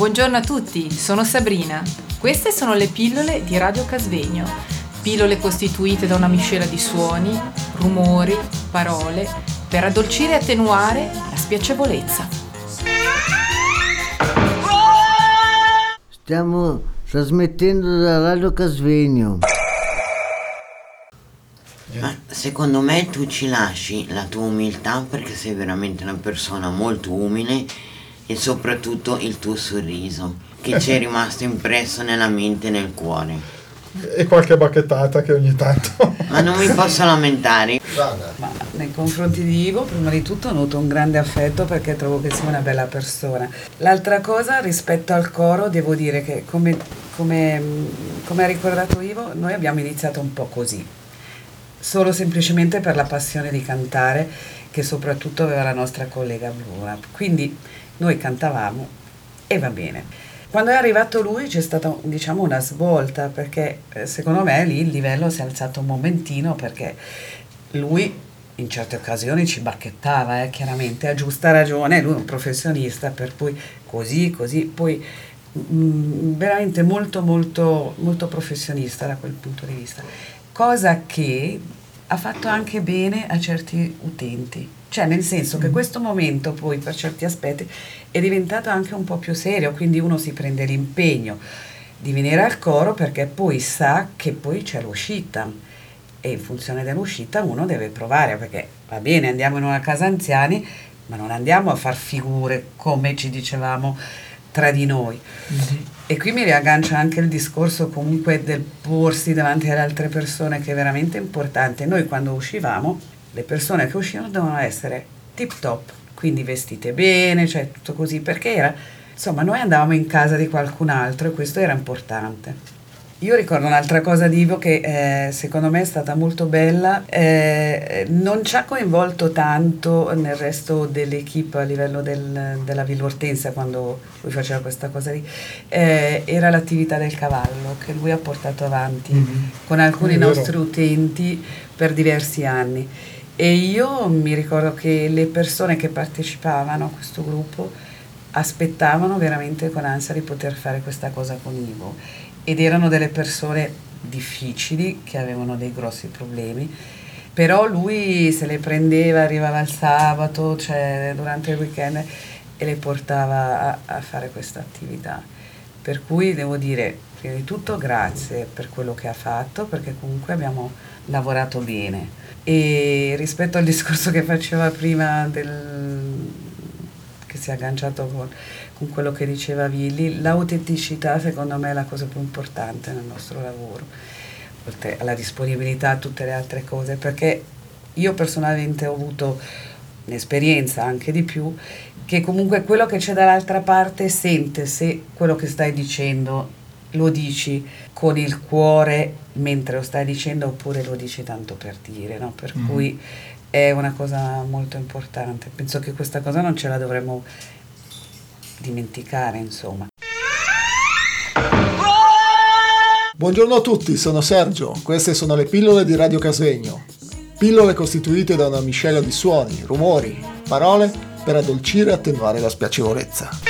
Buongiorno a tutti, sono Sabrina. Queste sono le pillole di Radio Casvegno. Pillole costituite da una miscela di suoni, rumori, parole, per addolcire e attenuare la spiacevolezza. Stiamo trasmettendo da Radio Casvegno. Ma secondo me tu ci lasci la tua umiltà perché sei veramente una persona molto umile e soprattutto il tuo sorriso che ci è rimasto impresso nella mente e nel cuore. E qualche bacchettata che ogni tanto. Ma non mi posso lamentare. Ma nei confronti di Ivo, prima di tutto, noto un grande affetto perché trovo che sia una bella persona. L'altra cosa, rispetto al coro, devo dire che, come, come, come ha ricordato Ivo, noi abbiamo iniziato un po' così, solo semplicemente per la passione di cantare che soprattutto aveva la nostra collega Blura. Quindi noi cantavamo e va bene. Quando è arrivato lui c'è stata diciamo una svolta perché eh, secondo me lì il livello si è alzato un momentino perché lui in certe occasioni ci bacchettava, eh, chiaramente, a giusta ragione, lui è un professionista, per cui così, così, poi mh, mm, veramente molto, molto, molto professionista da quel punto di vista, cosa che ha fatto anche bene a certi utenti. Cioè, nel senso che questo momento poi per certi aspetti è diventato anche un po' più serio, quindi uno si prende l'impegno di venire al coro perché poi sa che poi c'è l'uscita. E in funzione dell'uscita uno deve provare perché va bene andiamo in una casa anziani ma non andiamo a far figure come ci dicevamo tra di noi mm-hmm. e qui mi riaggancia anche il discorso comunque del porsi davanti alle altre persone che è veramente importante noi quando uscivamo le persone che uscivano dovevano essere tip top, quindi vestite bene, cioè tutto così, perché era, insomma, noi andavamo in casa di qualcun altro e questo era importante. Io ricordo un'altra cosa di Ivo che eh, secondo me è stata molto bella, eh, non ci ha coinvolto tanto nel resto dell'equipe a livello del, della Villa Ortensia quando lui faceva questa cosa lì, eh, era l'attività del cavallo che lui ha portato avanti mm-hmm. con alcuni nostri utenti per diversi anni. E io mi ricordo che le persone che partecipavano a questo gruppo aspettavano veramente con ansia di poter fare questa cosa con Ivo. Ed erano delle persone difficili che avevano dei grossi problemi. Però lui se le prendeva, arrivava il sabato, cioè durante il weekend e le portava a, a fare questa attività. Per cui devo dire, prima di tutto grazie per quello che ha fatto, perché comunque abbiamo lavorato bene. E rispetto al discorso che faceva prima del, si è agganciato con, con quello che diceva Willy, l'autenticità secondo me è la cosa più importante nel nostro lavoro, oltre alla disponibilità a tutte le altre cose, perché io personalmente ho avuto un'esperienza anche di più, che comunque quello che c'è dall'altra parte sente se quello che stai dicendo lo dici con il cuore mentre lo stai dicendo oppure lo dici tanto per dire, no? per mm. cui è una cosa molto importante. Penso che questa cosa non ce la dovremmo dimenticare, insomma. Buongiorno a tutti, sono Sergio, queste sono le pillole di Radio Casvegno. Pillole costituite da una miscela di suoni, rumori, parole per addolcire e attenuare la spiacevolezza.